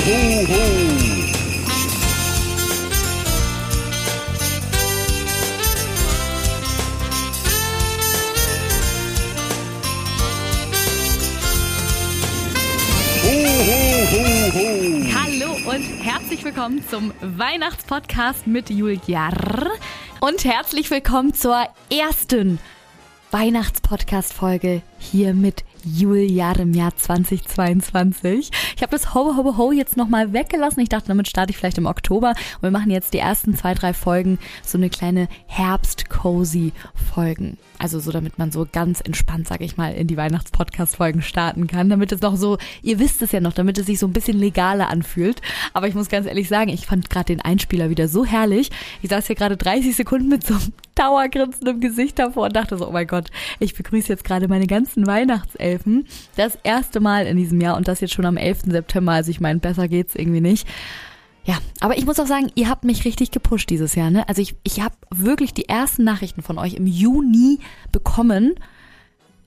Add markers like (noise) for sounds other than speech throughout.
ho, ho. Hallo und herzlich willkommen zum Weihnachtspodcast mit Julia. Und herzlich willkommen zur ersten Weihnachtspodcast-Folge hier mit Julia im Jahr 2022. Ich habe das Ho Ho Ho jetzt nochmal weggelassen. Ich dachte, damit starte ich vielleicht im Oktober. Und wir machen jetzt die ersten zwei, drei Folgen so eine kleine Herbst-Cozy-Folgen. Also so, damit man so ganz entspannt, sag ich mal, in die Weihnachtspodcast-Folgen starten kann. Damit es noch so, ihr wisst es ja noch, damit es sich so ein bisschen legaler anfühlt. Aber ich muss ganz ehrlich sagen, ich fand gerade den Einspieler wieder so herrlich. Ich saß hier gerade 30 Sekunden mit so einem Dauergrinsen im Gesicht davor und dachte so, oh mein Gott, ich begrüße jetzt gerade meine ganzen Weihnachtselfen. Das erste Mal in diesem Jahr und das jetzt schon am 11. September. Also ich meine, besser geht's irgendwie nicht. Ja, aber ich muss auch sagen, ihr habt mich richtig gepusht dieses Jahr. Ne? Also ich, ich habe wirklich die ersten Nachrichten von euch im Juni bekommen.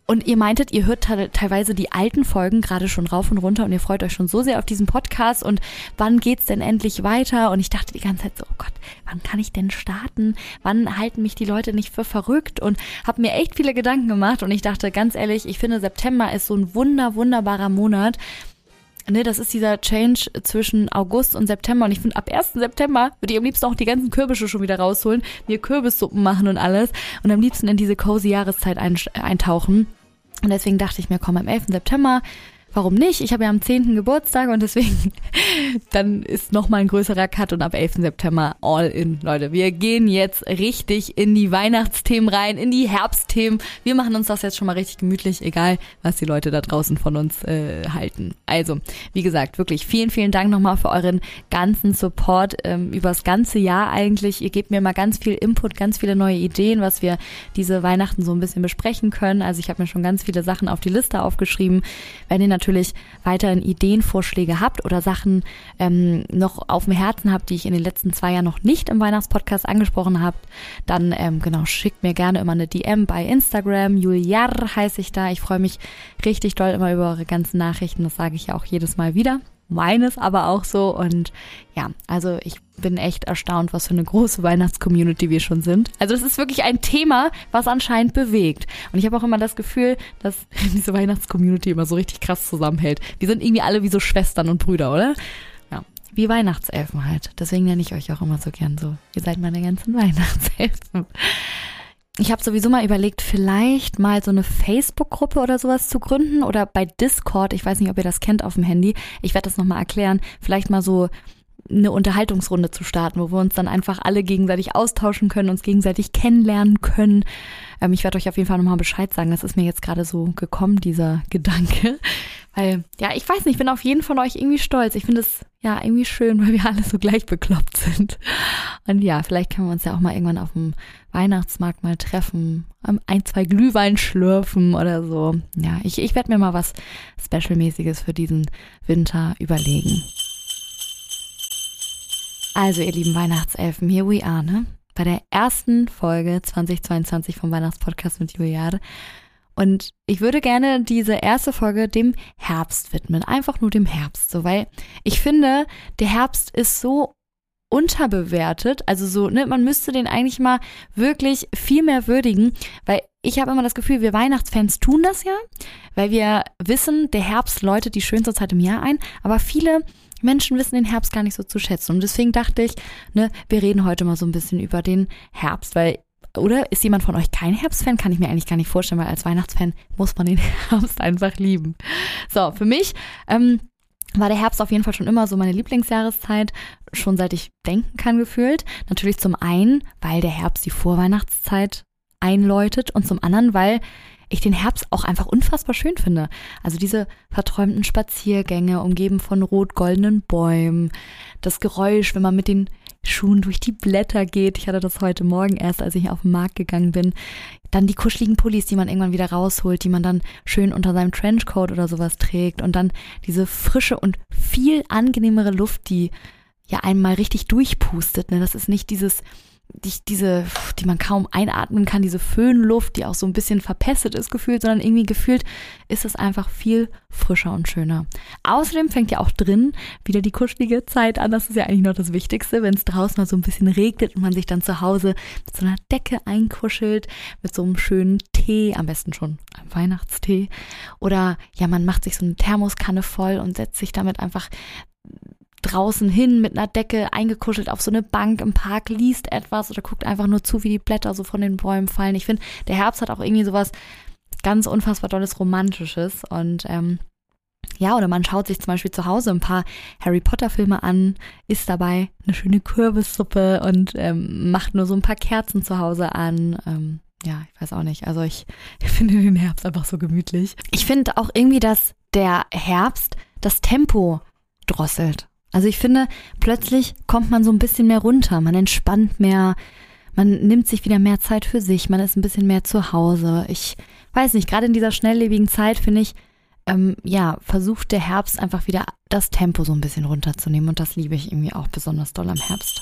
Und ihr meintet, ihr hört teilweise die alten Folgen gerade schon rauf und runter und ihr freut euch schon so sehr auf diesen Podcast und wann geht's denn endlich weiter? Und ich dachte die ganze Zeit so, oh Gott, wann kann ich denn starten? Wann halten mich die Leute nicht für verrückt? Und habe mir echt viele Gedanken gemacht und ich dachte ganz ehrlich, ich finde September ist so ein wunder, wunderbarer Monat ne, das ist dieser Change zwischen August und September. Und ich finde, ab 1. September würde ich am liebsten auch die ganzen Kürbische schon wieder rausholen, mir Kürbissuppen machen und alles und am liebsten in diese cozy Jahreszeit eintauchen. Und deswegen dachte ich mir, komm, am 11. September warum nicht? Ich habe ja am 10. Geburtstag und deswegen (laughs) dann ist nochmal ein größerer Cut und ab 11. September all in, Leute. Wir gehen jetzt richtig in die Weihnachtsthemen rein, in die Herbstthemen. Wir machen uns das jetzt schon mal richtig gemütlich, egal was die Leute da draußen von uns äh, halten. Also, wie gesagt, wirklich vielen, vielen Dank nochmal für euren ganzen Support ähm, übers ganze Jahr eigentlich. Ihr gebt mir mal ganz viel Input, ganz viele neue Ideen, was wir diese Weihnachten so ein bisschen besprechen können. Also ich habe mir schon ganz viele Sachen auf die Liste aufgeschrieben. Wenn ihr natürlich weiterhin Ideenvorschläge habt oder Sachen ähm, noch auf dem Herzen habt, die ich in den letzten zwei Jahren noch nicht im Weihnachtspodcast angesprochen habe, dann ähm, genau schickt mir gerne immer eine DM bei Instagram. Juliar heiße ich da. Ich freue mich richtig doll immer über eure ganzen Nachrichten. Das sage ich ja auch jedes Mal wieder meines aber auch so. Und ja, also ich bin echt erstaunt, was für eine große Weihnachtscommunity wir schon sind. Also es ist wirklich ein Thema, was anscheinend bewegt. Und ich habe auch immer das Gefühl, dass (laughs) diese Weihnachtscommunity immer so richtig krass zusammenhält. Die sind irgendwie alle wie so Schwestern und Brüder, oder? Ja, wie Weihnachtselfen halt. Deswegen nenne ich euch auch immer so gern so. Ihr seid meine ganzen Weihnachtselfen ich habe sowieso mal überlegt, vielleicht mal so eine Facebook-Gruppe oder sowas zu gründen oder bei Discord, ich weiß nicht, ob ihr das kennt auf dem Handy, ich werde das nochmal erklären, vielleicht mal so eine Unterhaltungsrunde zu starten, wo wir uns dann einfach alle gegenseitig austauschen können, uns gegenseitig kennenlernen können. Ähm, ich werde euch auf jeden Fall nochmal Bescheid sagen. Das ist mir jetzt gerade so gekommen, dieser (laughs) Gedanke. Weil, ja, ich weiß nicht, ich bin auf jeden von euch irgendwie stolz. Ich finde es ja irgendwie schön, (laughs) weil wir alle so gleich bekloppt sind. Und ja, vielleicht können wir uns ja auch mal irgendwann auf dem Weihnachtsmarkt mal treffen, ein, zwei Glühwein schlürfen oder so. Ja, ich, ich werde mir mal was Specialmäßiges für diesen Winter überlegen. Also, ihr lieben Weihnachtselfen, here we are, ne? Bei der ersten Folge 2022 vom Weihnachtspodcast mit Juliade. Und ich würde gerne diese erste Folge dem Herbst widmen. Einfach nur dem Herbst. So, weil ich finde, der Herbst ist so unterbewertet. Also so, ne, man müsste den eigentlich mal wirklich viel mehr würdigen, weil ich habe immer das Gefühl, wir Weihnachtsfans tun das ja, weil wir wissen, der Herbst läutet die schönste Zeit im Jahr ein, aber viele Menschen wissen den Herbst gar nicht so zu schätzen. Und deswegen dachte ich, ne, wir reden heute mal so ein bisschen über den Herbst, weil oder ist jemand von euch kein Herbstfan? Kann ich mir eigentlich gar nicht vorstellen, weil als Weihnachtsfan muss man den (laughs) Herbst einfach lieben. So, für mich ähm, war der Herbst auf jeden Fall schon immer so meine Lieblingsjahreszeit, schon seit ich denken kann gefühlt. Natürlich zum einen, weil der Herbst die Vorweihnachtszeit einläutet und zum anderen, weil ich den Herbst auch einfach unfassbar schön finde. Also diese verträumten Spaziergänge, umgeben von rot-goldenen Bäumen, das Geräusch, wenn man mit den Schuhen durch die Blätter geht. Ich hatte das heute Morgen erst, als ich auf den Markt gegangen bin. Dann die kuscheligen Pullis, die man irgendwann wieder rausholt, die man dann schön unter seinem Trenchcoat oder sowas trägt. Und dann diese frische und viel angenehmere Luft, die ja einmal richtig durchpustet. Ne? Das ist nicht dieses die, diese, die man kaum einatmen kann, diese Föhnluft, die auch so ein bisschen verpestet ist gefühlt, sondern irgendwie gefühlt ist es einfach viel frischer und schöner. Außerdem fängt ja auch drin wieder die kuschelige Zeit an. Das ist ja eigentlich noch das Wichtigste, wenn es draußen mal so ein bisschen regnet und man sich dann zu Hause mit so einer Decke einkuschelt, mit so einem schönen Tee, am besten schon einem Weihnachtstee. Oder ja, man macht sich so eine Thermoskanne voll und setzt sich damit einfach draußen hin mit einer Decke eingekuschelt auf so eine Bank im Park, liest etwas oder guckt einfach nur zu, wie die Blätter so von den Bäumen fallen. Ich finde, der Herbst hat auch irgendwie sowas ganz unfassbar tolles Romantisches und ähm, ja, oder man schaut sich zum Beispiel zu Hause ein paar Harry Potter Filme an, isst dabei eine schöne Kürbissuppe und ähm, macht nur so ein paar Kerzen zu Hause an. Ähm, ja, ich weiß auch nicht. Also ich, (laughs) ich finde den Herbst einfach so gemütlich. Ich finde auch irgendwie, dass der Herbst das Tempo drosselt. Also ich finde, plötzlich kommt man so ein bisschen mehr runter, man entspannt mehr, man nimmt sich wieder mehr Zeit für sich, man ist ein bisschen mehr zu Hause. Ich weiß nicht, gerade in dieser schnelllebigen Zeit finde ich, ähm, ja, versucht der Herbst einfach wieder das Tempo so ein bisschen runterzunehmen und das liebe ich irgendwie auch besonders doll am Herbst.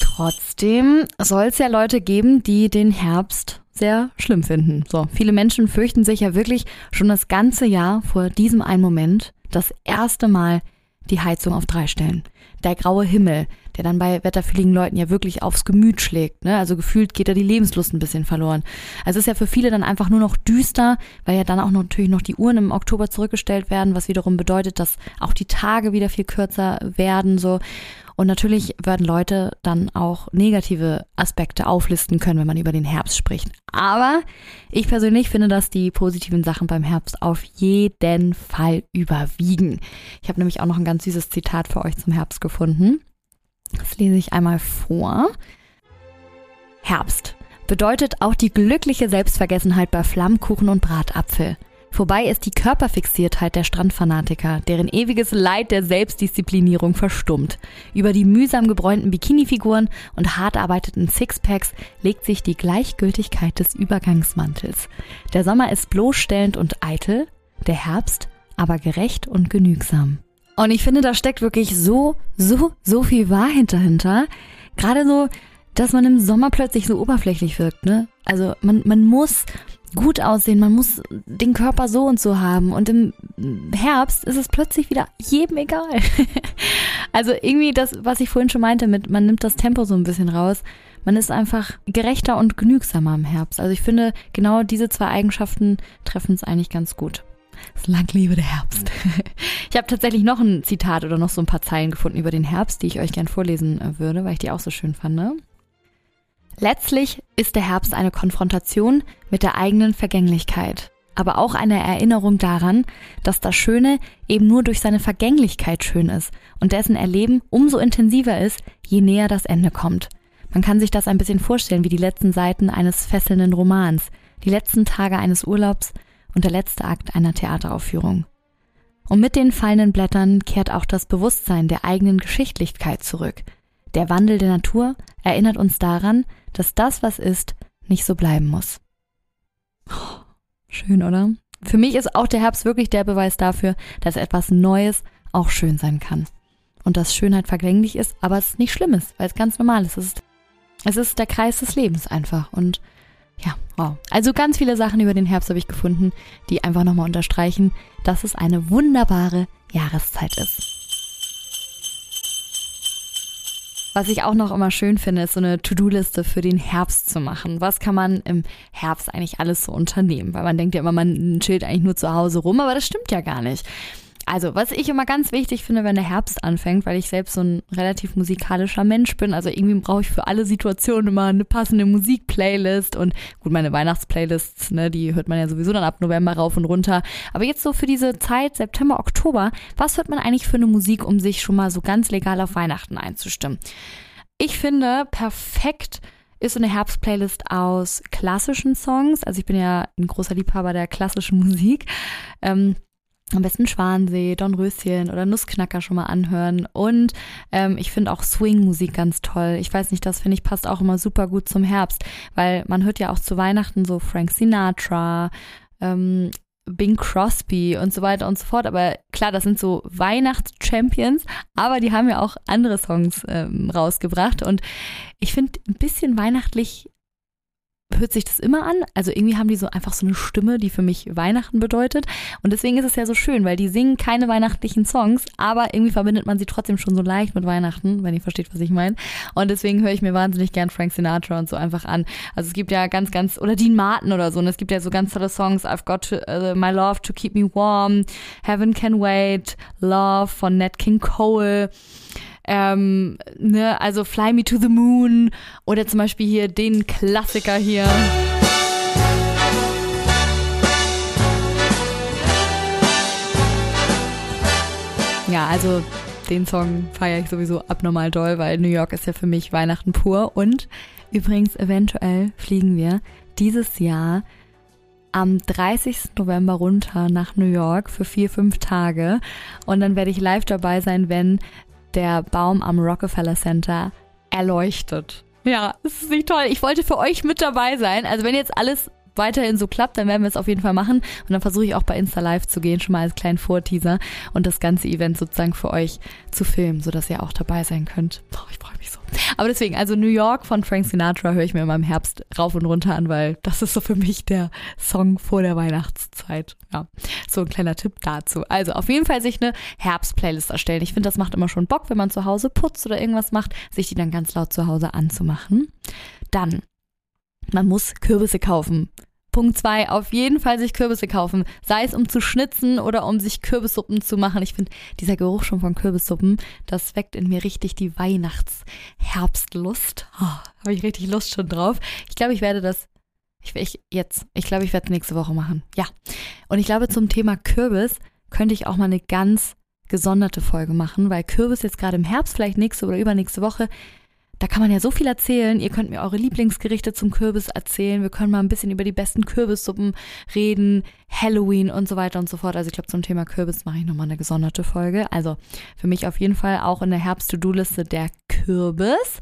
Trotzdem soll es ja Leute geben, die den Herbst sehr schlimm finden. So, viele Menschen fürchten sich ja wirklich schon das ganze Jahr vor diesem einen Moment, das erste Mal die Heizung auf drei stellen. Der graue Himmel, der dann bei wetterfühligen Leuten ja wirklich aufs Gemüt schlägt. Ne? Also gefühlt geht da die Lebenslust ein bisschen verloren. Also es ist ja für viele dann einfach nur noch düster, weil ja dann auch noch, natürlich noch die Uhren im Oktober zurückgestellt werden, was wiederum bedeutet, dass auch die Tage wieder viel kürzer werden. So. Und natürlich werden Leute dann auch negative Aspekte auflisten können, wenn man über den Herbst spricht. Aber ich persönlich finde, dass die positiven Sachen beim Herbst auf jeden Fall überwiegen. Ich habe nämlich auch noch ein ganz süßes Zitat für euch zum Herbst gefunden. Das lese ich einmal vor. Herbst bedeutet auch die glückliche Selbstvergessenheit bei Flammkuchen und Bratapfel. Vorbei ist die Körperfixiertheit der Strandfanatiker, deren ewiges Leid der Selbstdisziplinierung verstummt. Über die mühsam gebräunten Bikinifiguren und hart arbeiteten Sixpacks legt sich die Gleichgültigkeit des Übergangsmantels. Der Sommer ist bloßstellend und eitel, der Herbst aber gerecht und genügsam. Und ich finde, da steckt wirklich so, so, so viel Wahrheit dahinter. Gerade so, dass man im Sommer plötzlich so oberflächlich wirkt, ne? Also man, man muss gut aussehen, man muss den Körper so und so haben. Und im Herbst ist es plötzlich wieder jedem egal. (laughs) also irgendwie das, was ich vorhin schon meinte, mit man nimmt das Tempo so ein bisschen raus. Man ist einfach gerechter und genügsamer im Herbst. Also ich finde, genau diese zwei Eigenschaften treffen es eigentlich ganz gut. Das Langlebe der Herbst. (laughs) Ich habe tatsächlich noch ein Zitat oder noch so ein paar Zeilen gefunden über den Herbst, die ich euch gern vorlesen äh, würde, weil ich die auch so schön fand. Ne? Letztlich ist der Herbst eine Konfrontation mit der eigenen Vergänglichkeit, aber auch eine Erinnerung daran, dass das Schöne eben nur durch seine Vergänglichkeit schön ist und dessen Erleben umso intensiver ist, je näher das Ende kommt. Man kann sich das ein bisschen vorstellen wie die letzten Seiten eines fesselnden Romans, die letzten Tage eines Urlaubs und der letzte Akt einer Theateraufführung. Und mit den fallenden Blättern kehrt auch das Bewusstsein der eigenen Geschichtlichkeit zurück. Der Wandel der Natur erinnert uns daran, dass das, was ist, nicht so bleiben muss. Schön, oder? Für mich ist auch der Herbst wirklich der Beweis dafür, dass etwas Neues auch schön sein kann. Und dass Schönheit vergänglich ist, aber es nicht schlimm ist, weil es ganz normal ist. Es ist, es ist der Kreis des Lebens einfach. Und ja, wow. Also ganz viele Sachen über den Herbst habe ich gefunden, die einfach nochmal unterstreichen, dass es eine wunderbare Jahreszeit ist. Was ich auch noch immer schön finde, ist so eine To-Do-Liste für den Herbst zu machen. Was kann man im Herbst eigentlich alles so unternehmen? Weil man denkt ja immer, man chillt eigentlich nur zu Hause rum, aber das stimmt ja gar nicht. Also, was ich immer ganz wichtig finde, wenn der Herbst anfängt, weil ich selbst so ein relativ musikalischer Mensch bin, also irgendwie brauche ich für alle Situationen immer eine passende Musikplaylist und gut, meine Weihnachtsplaylists, ne, die hört man ja sowieso dann ab November rauf und runter. Aber jetzt so für diese Zeit, September, Oktober, was hört man eigentlich für eine Musik, um sich schon mal so ganz legal auf Weihnachten einzustimmen? Ich finde, perfekt ist so eine Herbstplaylist aus klassischen Songs. Also ich bin ja ein großer Liebhaber der klassischen Musik. Ähm, am besten Schwansee, Dornröschen oder Nussknacker schon mal anhören. Und ähm, ich finde auch Swing-Musik ganz toll. Ich weiß nicht, das finde ich passt auch immer super gut zum Herbst, weil man hört ja auch zu Weihnachten so Frank Sinatra, ähm, Bing Crosby und so weiter und so fort. Aber klar, das sind so Weihnachts-Champions, aber die haben ja auch andere Songs ähm, rausgebracht. Und ich finde, ein bisschen weihnachtlich hört sich das immer an. Also irgendwie haben die so einfach so eine Stimme, die für mich Weihnachten bedeutet. Und deswegen ist es ja so schön, weil die singen keine weihnachtlichen Songs, aber irgendwie verbindet man sie trotzdem schon so leicht mit Weihnachten, wenn ihr versteht, was ich meine. Und deswegen höre ich mir wahnsinnig gern Frank Sinatra und so einfach an. Also es gibt ja ganz, ganz, oder Dean Martin oder so. Und es gibt ja so ganz tolle Songs. I've got to, uh, My Love to Keep Me Warm, Heaven Can Wait, Love von Nat King Cole. Ähm, ne, also Fly Me to the Moon oder zum Beispiel hier den Klassiker hier. Ja, also den Song feiere ich sowieso abnormal doll, weil New York ist ja für mich Weihnachten pur. Und übrigens, eventuell fliegen wir dieses Jahr am 30. November runter nach New York für vier, fünf Tage. Und dann werde ich live dabei sein, wenn der Baum am Rockefeller Center erleuchtet. Ja, das ist nicht toll. Ich wollte für euch mit dabei sein. Also wenn jetzt alles weiterhin so klappt, dann werden wir es auf jeden Fall machen. Und dann versuche ich auch bei Insta Live zu gehen, schon mal als kleinen Vorteaser und das ganze Event sozusagen für euch zu filmen, sodass ihr auch dabei sein könnt. Boah, ich freue mich so. Aber deswegen, also New York von Frank Sinatra höre ich mir immer im Herbst rauf und runter an, weil das ist so für mich der Song vor der Weihnachtszeit. Ja, so ein kleiner Tipp dazu. Also auf jeden Fall sich eine Herbst-Playlist erstellen. Ich finde, das macht immer schon Bock, wenn man zu Hause putzt oder irgendwas macht, sich die dann ganz laut zu Hause anzumachen. Dann man muss Kürbisse kaufen. Punkt zwei, auf jeden Fall sich Kürbisse kaufen. Sei es um zu schnitzen oder um sich Kürbissuppen zu machen. Ich finde, dieser Geruch schon von Kürbissuppen, das weckt in mir richtig die Weihnachts-Herbstlust. Oh, Habe ich richtig Lust schon drauf. Ich glaube, ich werde das ich, ich jetzt, ich glaube, ich werde es nächste Woche machen. Ja. Und ich glaube, zum Thema Kürbis könnte ich auch mal eine ganz gesonderte Folge machen, weil Kürbis jetzt gerade im Herbst, vielleicht nächste oder übernächste Woche, da kann man ja so viel erzählen. Ihr könnt mir eure Lieblingsgerichte zum Kürbis erzählen. Wir können mal ein bisschen über die besten Kürbissuppen reden, Halloween und so weiter und so fort. Also ich glaube, zum Thema Kürbis mache ich nochmal eine gesonderte Folge. Also für mich auf jeden Fall auch in der Herbst-To-Do-Liste der Kürbis.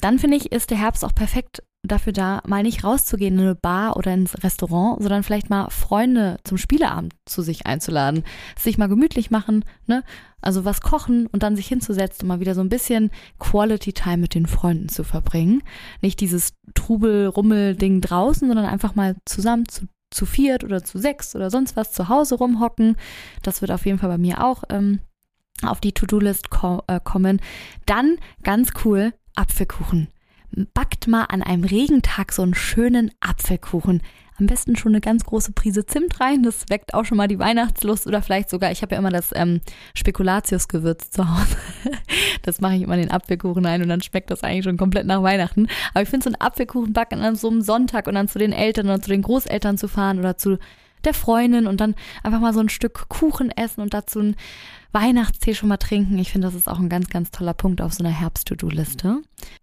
Dann finde ich, ist der Herbst auch perfekt dafür da, mal nicht rauszugehen in eine Bar oder ins Restaurant, sondern vielleicht mal Freunde zum Spieleabend zu sich einzuladen. Sich mal gemütlich machen, ne? Also was kochen und dann sich hinzusetzen und mal wieder so ein bisschen Quality Time mit den Freunden zu verbringen. Nicht dieses Trubel-Rummel-Ding draußen, sondern einfach mal zusammen zu, zu viert oder zu sechs oder sonst was zu Hause rumhocken. Das wird auf jeden Fall bei mir auch ähm, auf die To-Do-List ko äh, kommen. Dann ganz cool Apfelkuchen backt mal an einem Regentag so einen schönen Apfelkuchen. Am besten schon eine ganz große Prise Zimt rein. Das weckt auch schon mal die Weihnachtslust oder vielleicht sogar, ich habe ja immer das ähm, Spekulatius-Gewürz zu Hause. (laughs) Das mache ich immer in den Apfelkuchen ein und dann schmeckt das eigentlich schon komplett nach Weihnachten. Aber ich finde so einen Apfelkuchen backen an so einem Sonntag und dann zu den Eltern oder zu den Großeltern zu fahren oder zu der Freundin und dann einfach mal so ein Stück Kuchen essen und dazu einen Weihnachtstee schon mal trinken. Ich finde, das ist auch ein ganz, ganz toller Punkt auf so einer Herbst-To-Do-Liste.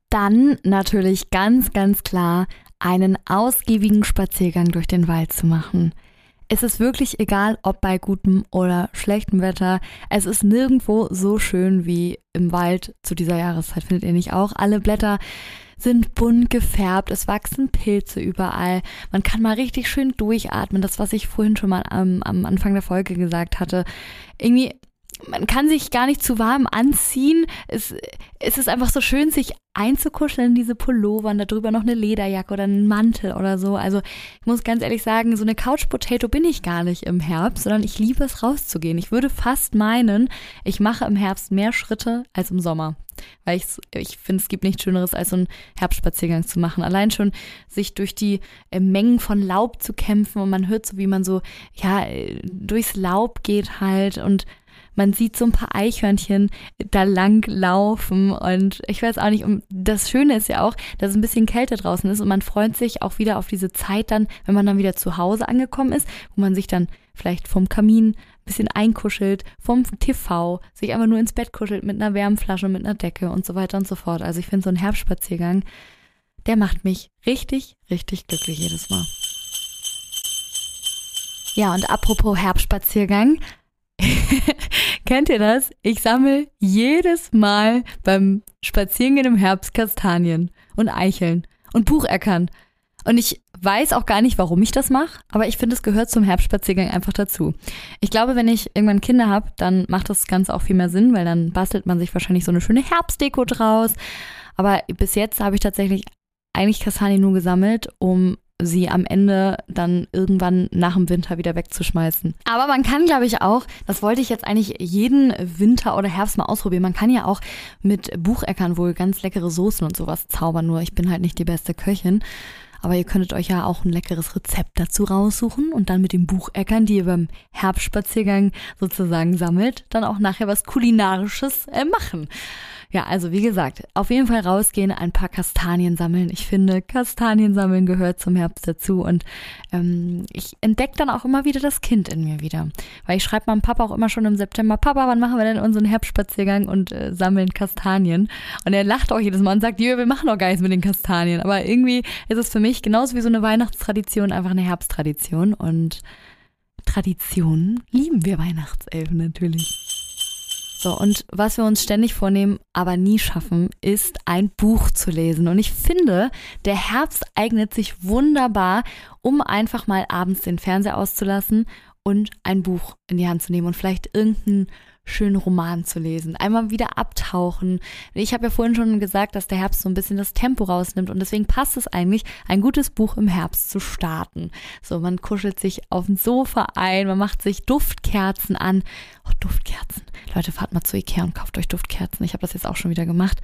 Dann natürlich ganz, ganz klar einen ausgiebigen Spaziergang durch den Wald zu machen. Es ist wirklich egal, ob bei gutem oder schlechtem Wetter. Es ist nirgendwo so schön wie im Wald zu dieser Jahreszeit, findet ihr nicht auch? Alle Blätter sind bunt gefärbt, es wachsen Pilze überall. Man kann mal richtig schön durchatmen, das, was ich vorhin schon mal am, am Anfang der Folge gesagt hatte. Irgendwie man kann sich gar nicht zu warm anziehen. Es, es ist einfach so schön, sich einzukuscheln in diese Pullover und darüber noch eine Lederjacke oder einen Mantel oder so. Also ich muss ganz ehrlich sagen, so eine Couch Potato bin ich gar nicht im Herbst, sondern ich liebe es rauszugehen. Ich würde fast meinen, ich mache im Herbst mehr Schritte als im Sommer. Weil ich, ich finde, es gibt nichts Schöneres, als so einen Herbstspaziergang zu machen. Allein schon sich durch die äh, Mengen von Laub zu kämpfen und man hört so, wie man so, ja, durchs Laub geht halt und man sieht so ein paar Eichhörnchen da lang laufen und ich weiß auch nicht, das Schöne ist ja auch, dass es ein bisschen kälter draußen ist und man freut sich auch wieder auf diese Zeit dann, wenn man dann wieder zu Hause angekommen ist, wo man sich dann vielleicht vom Kamin ein bisschen einkuschelt, vom TV, sich einfach nur ins Bett kuschelt mit einer Wärmflasche, mit einer Decke und so weiter und so fort. Also ich finde so ein Herbstspaziergang, der macht mich richtig, richtig glücklich jedes Mal. Ja, und apropos Herbstspaziergang, (laughs) Kennt ihr das? Ich sammle jedes Mal beim Spazierengehen im Herbst Kastanien und Eicheln und Bucheckern. Und ich weiß auch gar nicht, warum ich das mache, aber ich finde, es gehört zum Herbstspaziergang einfach dazu. Ich glaube, wenn ich irgendwann Kinder habe, dann macht das Ganze auch viel mehr Sinn, weil dann bastelt man sich wahrscheinlich so eine schöne Herbstdeko draus. Aber bis jetzt habe ich tatsächlich eigentlich Kastanien nur gesammelt, um sie am Ende dann irgendwann nach dem Winter wieder wegzuschmeißen. Aber man kann, glaube ich, auch, das wollte ich jetzt eigentlich jeden Winter oder Herbst mal ausprobieren, man kann ja auch mit Bucheckern wohl ganz leckere Soßen und sowas zaubern, nur ich bin halt nicht die beste Köchin. Aber ihr könntet euch ja auch ein leckeres Rezept dazu raussuchen und dann mit den Bucheckern, die ihr beim Herbstspaziergang sozusagen sammelt, dann auch nachher was Kulinarisches äh, machen. Ja, also wie gesagt, auf jeden Fall rausgehen, ein paar Kastanien sammeln. Ich finde, Kastanien sammeln gehört zum Herbst dazu und ähm, ich entdecke dann auch immer wieder das Kind in mir wieder. Weil ich schreibe meinem Papa auch immer schon im September, Papa, wann machen wir denn unseren Herbstspaziergang und äh, sammeln Kastanien? Und er lacht auch jedes Mal und sagt, wir machen doch gar nichts mit den Kastanien. Aber irgendwie ist es für mich genauso wie so eine Weihnachtstradition einfach eine Herbsttradition und Traditionen lieben wir Weihnachtselfen natürlich. So, und was wir uns ständig vornehmen, aber nie schaffen, ist ein Buch zu lesen. Und ich finde, der Herbst eignet sich wunderbar, um einfach mal abends den Fernseher auszulassen und ein Buch in die Hand zu nehmen und vielleicht irgendein schönen Roman zu lesen. Einmal wieder abtauchen. Ich habe ja vorhin schon gesagt, dass der Herbst so ein bisschen das Tempo rausnimmt und deswegen passt es eigentlich, ein gutes Buch im Herbst zu starten. So, man kuschelt sich auf dem Sofa ein, man macht sich Duftkerzen an. Oh, Duftkerzen. Leute, fahrt mal zu Ikea und kauft euch Duftkerzen. Ich habe das jetzt auch schon wieder gemacht.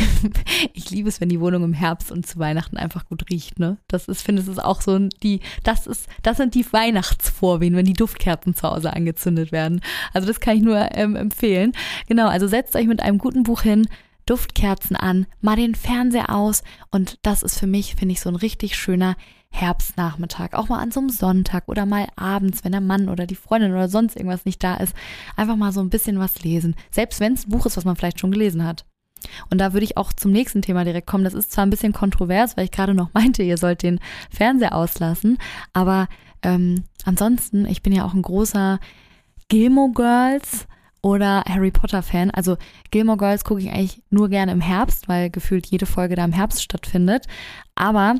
(laughs) ich liebe es, wenn die Wohnung im Herbst und zu Weihnachten einfach gut riecht, ne? Das ist, finde ich, ist auch so die, das ist, das sind die Weihnachtsvorwehen, wenn die Duftkerzen zu Hause angezündet werden. Also das kann ich nur ähm, empfehlen. Genau, also setzt euch mit einem guten Buch hin, Duftkerzen an, mal den Fernseher aus und das ist für mich, finde ich, so ein richtig schöner Herbstnachmittag, auch mal an so einem Sonntag oder mal abends, wenn der Mann oder die Freundin oder sonst irgendwas nicht da ist, einfach mal so ein bisschen was lesen. Selbst wenn es ein Buch ist, was man vielleicht schon gelesen hat. Und da würde ich auch zum nächsten Thema direkt kommen. Das ist zwar ein bisschen kontrovers, weil ich gerade noch (laughs) meinte, ihr sollt den Fernseher auslassen, aber ähm, ansonsten, ich bin ja auch ein großer Gilmore Girls oder Harry Potter Fan. Also Gilmore Girls gucke ich eigentlich nur gerne im Herbst, weil gefühlt jede Folge da im Herbst stattfindet. Aber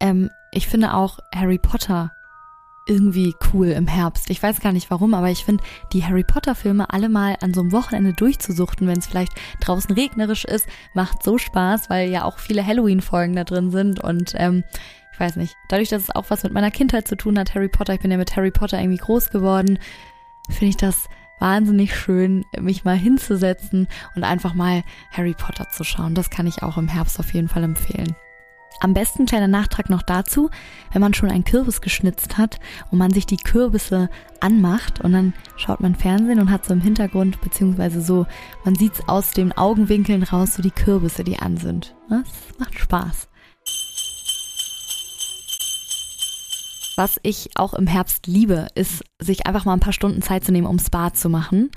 ähm, ich finde auch Harry Potter irgendwie cool im Herbst. Ich weiß gar nicht warum, aber ich finde, die Harry Potter Filme alle mal an so einem Wochenende durchzusuchten, wenn es vielleicht draußen regnerisch ist, macht so Spaß, weil ja auch viele Halloween-Folgen da drin sind und ähm, ich weiß nicht, dadurch, dass es auch was mit meiner Kindheit zu tun hat, Harry Potter, ich bin ja mit Harry Potter irgendwie groß geworden, finde ich das wahnsinnig schön, mich mal hinzusetzen und einfach mal Harry Potter zu schauen. Das kann ich auch im Herbst auf jeden Fall empfehlen. Am besten kleiner Nachtrag noch dazu, wenn man schon einen Kürbis geschnitzt hat und man sich die Kürbisse anmacht und dann schaut man Fernsehen und hat so im Hintergrund, beziehungsweise so, man sieht es aus den Augenwinkeln raus, so die Kürbisse, die an sind. Das macht Spaß. Was ich auch im Herbst liebe, ist, sich einfach mal ein paar Stunden Zeit zu nehmen, um Spa zu machen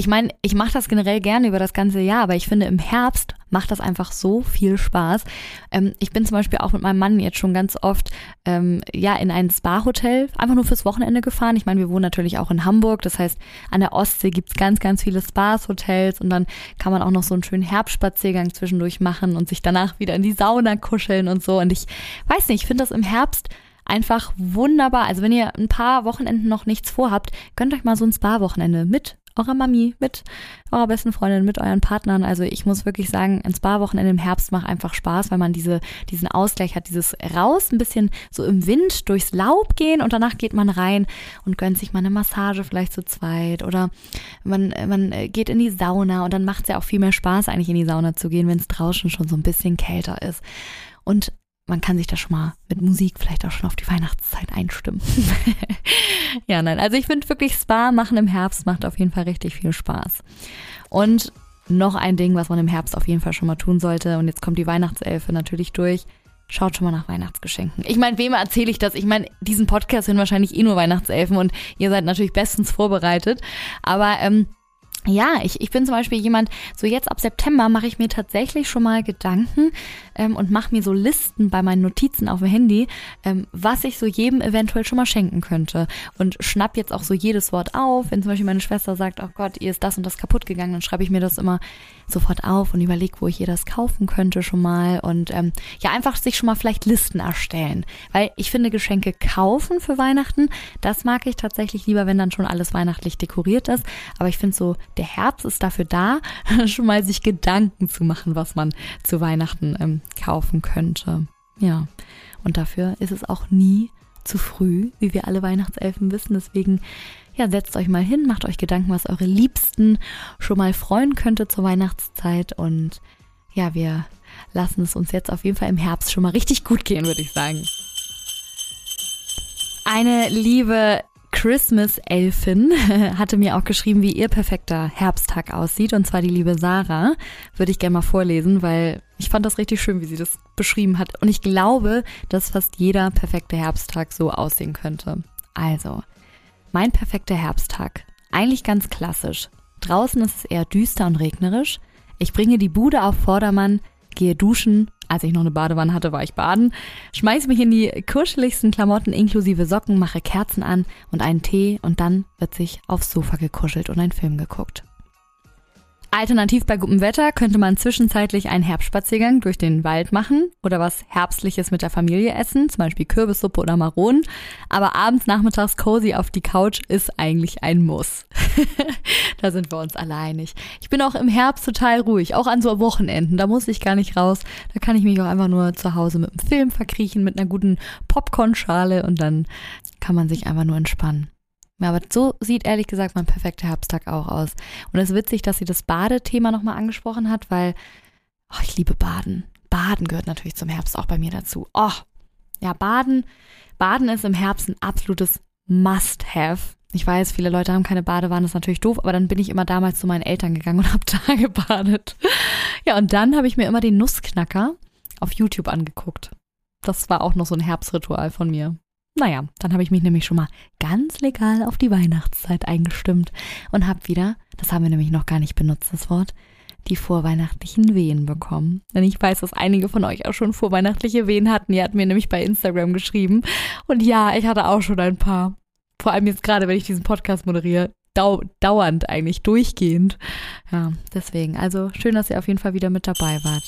ich meine, ich mache das generell gerne über das ganze Jahr, aber ich finde, im Herbst macht das einfach so viel Spaß. Ähm, ich bin zum Beispiel auch mit meinem Mann jetzt schon ganz oft ähm, ja in ein Spa-Hotel einfach nur fürs Wochenende gefahren. Ich meine, wir wohnen natürlich auch in Hamburg, das heißt, an der Ostsee gibt's ganz, ganz viele Spas, Hotels und dann kann man auch noch so einen schönen Herbstspaziergang zwischendurch machen und sich danach wieder in die Sauna kuscheln und so. Und ich weiß nicht, ich finde das im Herbst einfach wunderbar. Also wenn ihr ein paar Wochenenden noch nichts vorhabt, gönnt euch mal so ein Spa-Wochenende mit eurer Mami, mit eurer besten Freundin, mit euren Partnern. Also ich muss wirklich sagen, ein Spa-Wochenende im Herbst macht einfach Spaß, weil man diese, diesen Ausgleich hat, dieses raus, ein bisschen so im Wind durchs Laub gehen und danach geht man rein und gönnt sich mal eine Massage vielleicht zu zweit oder man, man geht in die Sauna und dann macht es ja auch viel mehr Spaß, eigentlich in die Sauna zu gehen, wenn es draußen schon so ein bisschen kälter ist. Und man kann sich da schon mal mit Musik vielleicht auch schon auf die Weihnachtszeit einstimmen. (laughs) ja, nein, also ich finde wirklich Spa machen im Herbst macht auf jeden Fall richtig viel Spaß. Und noch ein Ding, was man im Herbst auf jeden Fall schon mal tun sollte. Und jetzt kommt die Weihnachtselfe natürlich durch. Schaut schon mal nach Weihnachtsgeschenken. Ich meine, wem erzähle ich das? Ich meine, diesen Podcast sind wahrscheinlich eh nur Weihnachtselfen und ihr seid natürlich bestens vorbereitet. Aber ähm, ja, ich, ich bin zum Beispiel jemand, so jetzt ab September mache ich mir tatsächlich schon mal Gedanken ähm, und mache mir so Listen bei meinen Notizen auf dem Handy, ähm, was ich so jedem eventuell schon mal schenken könnte. Und schnapp jetzt auch so jedes Wort auf. Wenn zum Beispiel meine Schwester sagt, oh Gott, ihr ist das und das kaputt gegangen, dann schreibe ich mir das immer sofort auf und überlege, wo ich ihr das kaufen könnte schon mal. Und ähm, ja, einfach sich schon mal vielleicht Listen erstellen. Weil ich finde, Geschenke kaufen für Weihnachten, das mag ich tatsächlich lieber, wenn dann schon alles weihnachtlich dekoriert ist. Aber ich finde so, der Herbst ist dafür da, (laughs) schon mal sich Gedanken zu machen, was man zu Weihnachten ähm, kaufen könnte. Ja, und dafür ist es auch nie zu früh, wie wir alle Weihnachtselfen wissen. Deswegen, ja, setzt euch mal hin, macht euch Gedanken, was eure Liebsten schon mal freuen könnte zur Weihnachtszeit. Und ja, wir lassen es uns jetzt auf jeden Fall im Herbst schon mal richtig gut gehen, würde ich sagen. Eine liebe Christmas-Elfin (laughs) hatte mir auch geschrieben, wie ihr perfekter Herbsttag aussieht. Und zwar die liebe Sarah. Würde ich gerne mal vorlesen, weil ich fand das richtig schön, wie sie das beschrieben hat. Und ich glaube, dass fast jeder perfekte Herbsttag so aussehen könnte. Also, mein perfekter Herbsttag. Eigentlich ganz klassisch. Draußen ist es eher düster und regnerisch. Ich bringe die Bude auf Vordermann, gehe duschen als ich noch eine Badewanne hatte, war ich baden, schmeiß mich in die kuscheligsten Klamotten inklusive Socken, mache Kerzen an und einen Tee und dann wird sich aufs Sofa gekuschelt und ein Film geguckt. Alternativ bei gutem Wetter könnte man zwischenzeitlich einen Herbstspaziergang durch den Wald machen oder was Herbstliches mit der Familie essen, zum Beispiel Kürbissuppe oder Maronen. Aber abends, nachmittags cozy auf die Couch ist eigentlich ein Muss. (laughs) da sind wir uns alle einig. Ich bin auch im Herbst total ruhig, auch an so Wochenenden. Da muss ich gar nicht raus. Da kann ich mich auch einfach nur zu Hause mit dem Film verkriechen, mit einer guten Popcornschale und dann kann man sich einfach nur entspannen. Aber so sieht ehrlich gesagt mein perfekter Herbsttag auch aus. Und es ist witzig, dass sie das Badethema nochmal angesprochen hat, weil oh, ich liebe Baden. Baden gehört natürlich zum Herbst auch bei mir dazu. Oh, ja, Baden. Baden ist im Herbst ein absolutes Must-Have. Ich weiß, viele Leute haben keine Badewanne, das ist natürlich doof, aber dann bin ich immer damals zu meinen Eltern gegangen und (laughs) habe da gebadet. Ja, und dann habe ich mir immer den Nussknacker auf YouTube angeguckt. Das war auch noch so ein Herbstritual von mir. Naja, dann habe ich mich nämlich schon mal ganz legal auf die Weihnachtszeit eingestimmt und habe wieder, das haben wir nämlich noch gar nicht benutzt, das Wort, die vorweihnachtlichen Wehen bekommen. Denn ich weiß, dass einige von euch auch schon vorweihnachtliche Wehen hatten. Ihr hatten mir nämlich bei Instagram geschrieben. Und ja, ich hatte auch schon ein paar. Vor allem jetzt gerade, wenn ich diesen Podcast moderiere. Dau dauernd eigentlich, durchgehend. Ja, deswegen. Also schön, dass ihr auf jeden Fall wieder mit dabei wart.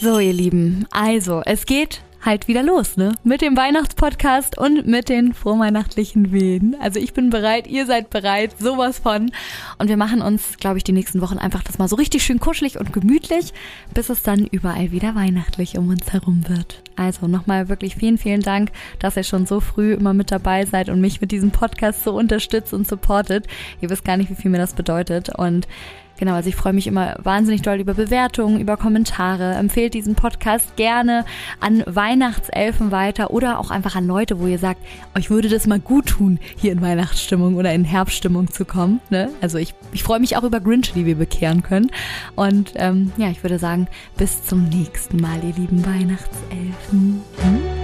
So, ihr Lieben. Also, es geht halt wieder los, ne? Mit dem Weihnachtspodcast und mit den vorweihnachtlichen Wehen. Also ich bin bereit, ihr seid bereit, sowas von. Und wir machen uns, glaube ich, die nächsten Wochen einfach das mal so richtig schön kuschelig und gemütlich, bis es dann überall wieder weihnachtlich um uns herum wird. Also nochmal wirklich vielen, vielen Dank, dass ihr schon so früh immer mit dabei seid und mich mit diesem Podcast so unterstützt und supportet. Ihr wisst gar nicht, wie viel mir das bedeutet. Und Genau, also ich freue mich immer wahnsinnig doll über Bewertungen, über Kommentare. Empfehlt diesen Podcast gerne an Weihnachtselfen weiter oder auch einfach an Leute, wo ihr sagt, euch würde das mal gut tun, hier in Weihnachtsstimmung oder in Herbststimmung zu kommen. Ne? Also ich, ich freue mich auch über Grinch, die wir bekehren können. Und ähm, ja, ich würde sagen, bis zum nächsten Mal, ihr lieben Weihnachtselfen. Hm?